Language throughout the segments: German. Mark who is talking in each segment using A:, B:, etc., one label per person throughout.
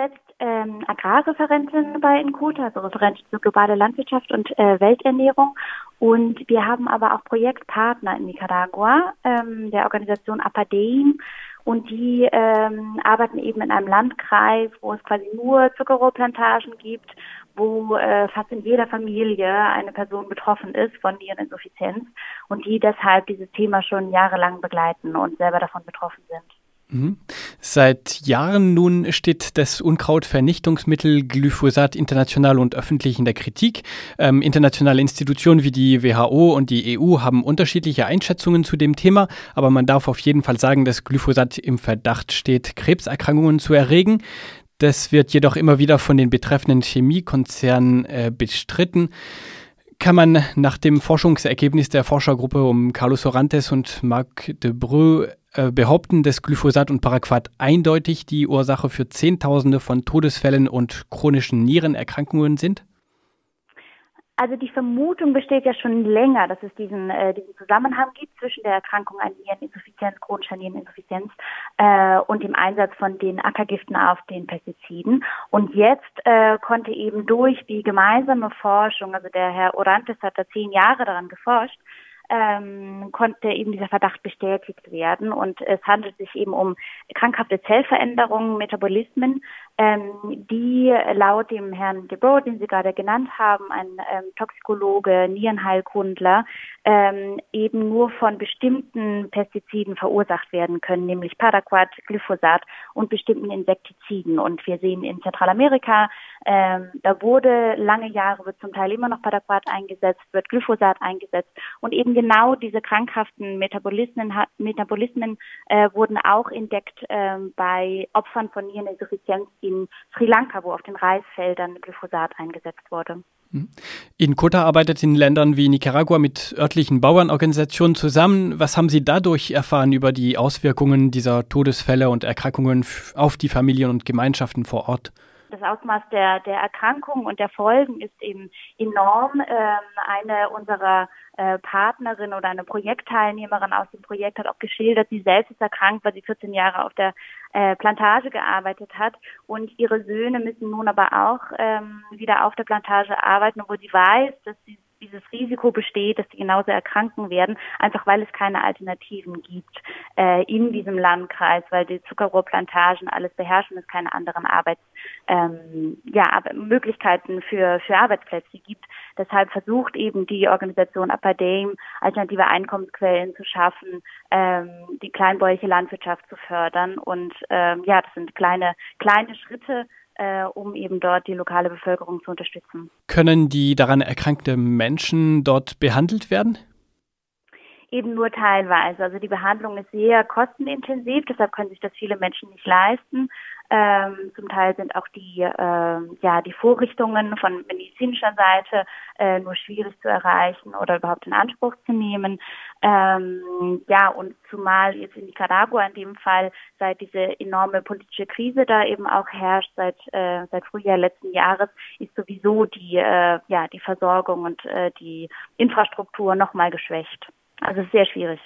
A: selbst ähm, Agrarreferentin bei Inkuta, also Referentin für globale Landwirtschaft und äh, Welternährung. Und wir haben aber auch Projektpartner in Nicaragua, ähm, der Organisation APADEIM. Und die ähm, arbeiten eben in einem Landkreis, wo es quasi nur Zuckerrohrplantagen gibt, wo äh, fast in jeder Familie eine Person betroffen ist von Niereninsuffizienz und die deshalb dieses Thema schon jahrelang begleiten und selber davon betroffen sind.
B: Mhm. Seit Jahren nun steht das Unkrautvernichtungsmittel Glyphosat international und öffentlich in der Kritik. Ähm, internationale Institutionen wie die WHO und die EU haben unterschiedliche Einschätzungen zu dem Thema, aber man darf auf jeden Fall sagen, dass Glyphosat im Verdacht steht, Krebserkrankungen zu erregen. Das wird jedoch immer wieder von den betreffenden Chemiekonzernen äh, bestritten kann man nach dem Forschungsergebnis der Forschergruppe um Carlos Orantes und Marc de Breu äh, behaupten, dass Glyphosat und Paraquat eindeutig die Ursache für Zehntausende von Todesfällen und chronischen Nierenerkrankungen sind?
A: Also die Vermutung besteht ja schon länger, dass es diesen, äh, diesen Zusammenhang gibt zwischen der Erkrankung an Niereninsuffizienz, chronischer Niereninsuffizienz äh, und dem Einsatz von den Ackergiften auf den Pestiziden. Und jetzt äh, konnte eben durch die gemeinsame Forschung, also der Herr Orantes hat da zehn Jahre daran geforscht, ähm, konnte eben dieser Verdacht bestätigt werden. Und es handelt sich eben um krankhafte Zellveränderungen, Metabolismen, ähm, die laut dem Herrn de Boer, den Sie gerade genannt haben, ein ähm, Toxikologe, Nierenheilkundler, ähm, eben nur von bestimmten Pestiziden verursacht werden können, nämlich Paraquat, Glyphosat und bestimmten Insektiziden. Und wir sehen in Zentralamerika, ähm, da wurde lange Jahre, wird zum Teil immer noch Paraquat eingesetzt, wird Glyphosat eingesetzt. Und eben genau diese krankhaften Metabolismen, Metabolismen äh, wurden auch entdeckt äh, bei Opfern von Niereninsuffizienz in Sri Lanka, wo auf den Reisfeldern Glyphosat eingesetzt wurde.
B: Hm. In Kota arbeitet in Ländern wie Nicaragua mit örtlichen Bauernorganisationen zusammen. Was haben Sie dadurch erfahren über die Auswirkungen dieser Todesfälle und Erkrankungen auf die Familien und Gemeinschaften vor Ort?
A: Das Ausmaß der, der Erkrankungen und der Folgen ist eben enorm. Ähm, eine unserer äh, Partnerin oder eine Projektteilnehmerin aus dem Projekt hat auch geschildert, sie selbst ist erkrankt, weil sie 14 Jahre auf der äh, Plantage gearbeitet hat. Und ihre Söhne müssen nun aber auch ähm, wieder auf der Plantage arbeiten, obwohl sie weiß, dass sie dieses Risiko besteht, dass sie genauso erkranken werden, einfach weil es keine Alternativen gibt äh, in diesem Landkreis, weil die Zuckerrohrplantagen alles beherrschen, es keine anderen Arbeits, ähm, ja, Möglichkeiten für, für Arbeitsplätze gibt. Deshalb versucht eben die Organisation Apadame alternative Einkommensquellen zu schaffen, ähm, die kleinbäuerliche Landwirtschaft zu fördern und ähm, ja, das sind kleine kleine Schritte, äh, um eben dort die lokale Bevölkerung zu unterstützen.
B: Können die daran erkrankte Menschen dort behandelt werden?
A: Eben nur teilweise. Also die Behandlung ist sehr kostenintensiv, deshalb können sich das viele Menschen nicht leisten. Ähm, zum Teil sind auch die, äh, ja, die Vorrichtungen von medizinischer Seite äh, nur schwierig zu erreichen oder überhaupt in Anspruch zu nehmen. Ähm, ja, und zumal jetzt in Nicaragua in dem Fall seit diese enorme politische Krise da eben auch herrscht, seit, äh, seit Frühjahr letzten Jahres, ist sowieso die, äh, ja, die Versorgung und äh, die Infrastruktur nochmal geschwächt. Also sehr schwierig.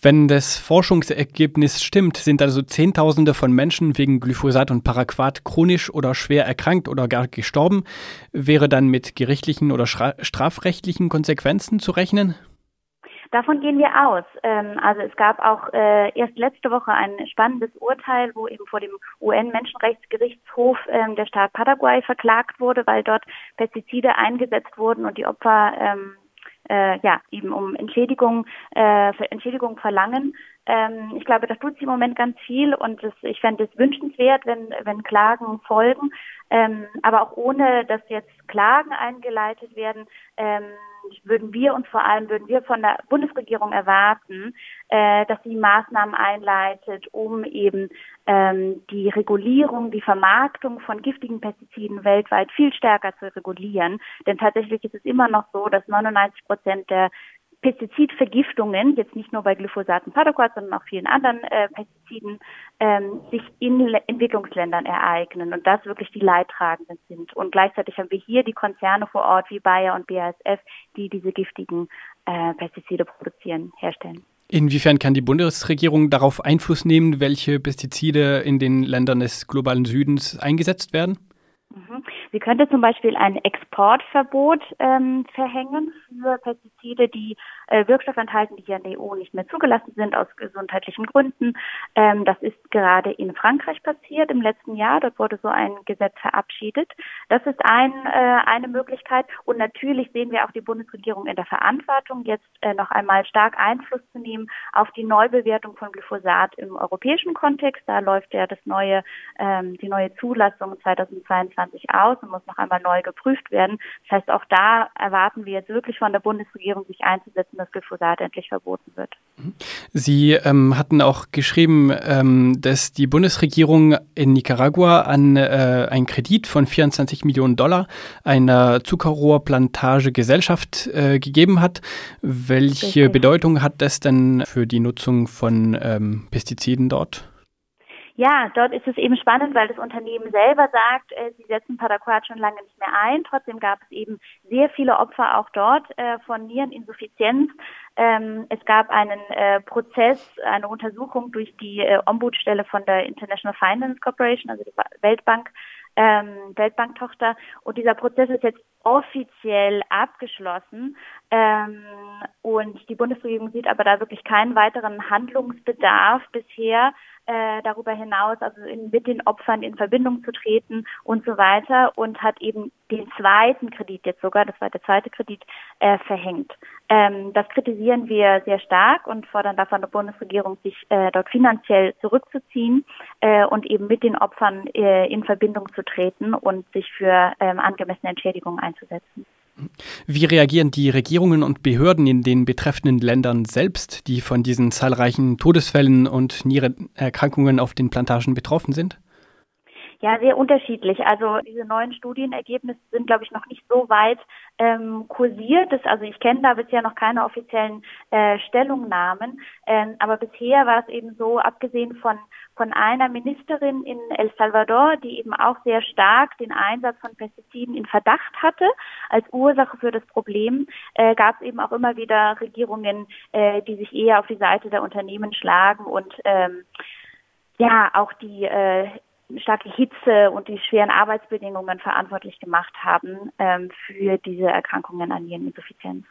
B: Wenn das Forschungsergebnis stimmt, sind also Zehntausende von Menschen wegen Glyphosat und Paraquat chronisch oder schwer erkrankt oder gar gestorben. Wäre dann mit gerichtlichen oder strafrechtlichen Konsequenzen zu rechnen?
A: Davon gehen wir aus. Ähm, also es gab auch äh, erst letzte Woche ein spannendes Urteil, wo eben vor dem UN-Menschenrechtsgerichtshof ähm, der Staat Paraguay verklagt wurde, weil dort Pestizide eingesetzt wurden und die Opfer ähm, äh, ja, eben um Entschädigung, äh, Entschädigung verlangen. Ähm, ich glaube, das tut sich im Moment ganz viel und das, ich fände es wünschenswert, wenn, wenn Klagen folgen. Ähm, aber auch ohne, dass jetzt Klagen eingeleitet werden, ähm, würden wir uns vor allem, würden wir von der Bundesregierung erwarten, äh, dass sie Maßnahmen einleitet, um eben ähm, die Regulierung, die Vermarktung von giftigen Pestiziden weltweit viel stärker zu regulieren. Denn tatsächlich ist es immer noch so, dass 99 Prozent der Pestizidvergiftungen, jetzt nicht nur bei Glyphosat und Paraquat, sondern auch vielen anderen äh, Pestiziden, ähm, sich in Le Entwicklungsländern ereignen und das wirklich die Leidtragenden sind. Und gleichzeitig haben wir hier die Konzerne vor Ort wie Bayer und BASF, die diese giftigen äh, Pestizide produzieren, herstellen.
B: Inwiefern kann die Bundesregierung darauf Einfluss nehmen, welche Pestizide in den Ländern des globalen Südens eingesetzt werden?
A: Sie könnte zum Beispiel ein Exportverbot ähm, verhängen für Pestizide, die äh, Wirkstoffe enthalten, die hier in der EU nicht mehr zugelassen sind aus gesundheitlichen Gründen. Ähm, das ist gerade in Frankreich passiert im letzten Jahr. Dort wurde so ein Gesetz verabschiedet. Das ist ein, äh, eine Möglichkeit. Und natürlich sehen wir auch die Bundesregierung in der Verantwortung, jetzt äh, noch einmal stark Einfluss zu nehmen auf die Neubewertung von Glyphosat im europäischen Kontext. Da läuft ja das neue, ähm, die neue Zulassung 2022 aus und muss noch einmal neu geprüft werden. Das heißt, auch da erwarten wir jetzt wirklich von der Bundesregierung, sich einzusetzen, dass Glyphosat endlich verboten wird.
B: Sie ähm, hatten auch geschrieben, ähm, dass die Bundesregierung in Nicaragua an äh, einen Kredit von 24 Millionen Dollar einer Zuckerrohrplantagegesellschaft äh, gegeben hat. Welche Richtig. Bedeutung hat das denn für die Nutzung von ähm, Pestiziden dort?
A: Ja, dort ist es eben spannend, weil das Unternehmen selber sagt, äh, sie setzen Paraquat schon lange nicht mehr ein. Trotzdem gab es eben sehr viele Opfer auch dort äh, von Niereninsuffizienz. Ähm, es gab einen äh, Prozess, eine Untersuchung durch die äh, Ombudsstelle von der International Finance Corporation, also die Weltbank, ähm, Weltbanktochter. Und dieser Prozess ist jetzt offiziell abgeschlossen. Ähm, und die Bundesregierung sieht aber da wirklich keinen weiteren Handlungsbedarf bisher äh, darüber hinaus, also in, mit den Opfern in Verbindung zu treten und so weiter und hat eben den zweiten Kredit jetzt sogar, das war der zweite Kredit, äh, verhängt. Ähm, das kritisieren wir sehr stark und fordern davon der Bundesregierung, sich äh, dort finanziell zurückzuziehen äh, und eben mit den Opfern äh, in Verbindung zu treten und sich für ähm, angemessene Entschädigungen einzusetzen.
B: Wie reagieren die Regierungen und Behörden in den betreffenden Ländern selbst, die von diesen zahlreichen Todesfällen und Nierenerkrankungen auf den Plantagen betroffen sind?
A: Ja, sehr unterschiedlich. Also diese neuen Studienergebnisse sind, glaube ich, noch nicht so weit ähm, kursiert. Das, also ich kenne da bisher noch keine offiziellen äh, Stellungnahmen. Ähm, aber bisher war es eben so, abgesehen von von einer Ministerin in El Salvador, die eben auch sehr stark den Einsatz von Pestiziden in Verdacht hatte als Ursache für das Problem, äh, gab es eben auch immer wieder Regierungen, äh, die sich eher auf die Seite der Unternehmen schlagen und ähm, ja auch die äh, starke Hitze und die schweren Arbeitsbedingungen verantwortlich gemacht haben ähm, für diese Erkrankungen an Niereninsuffizienz.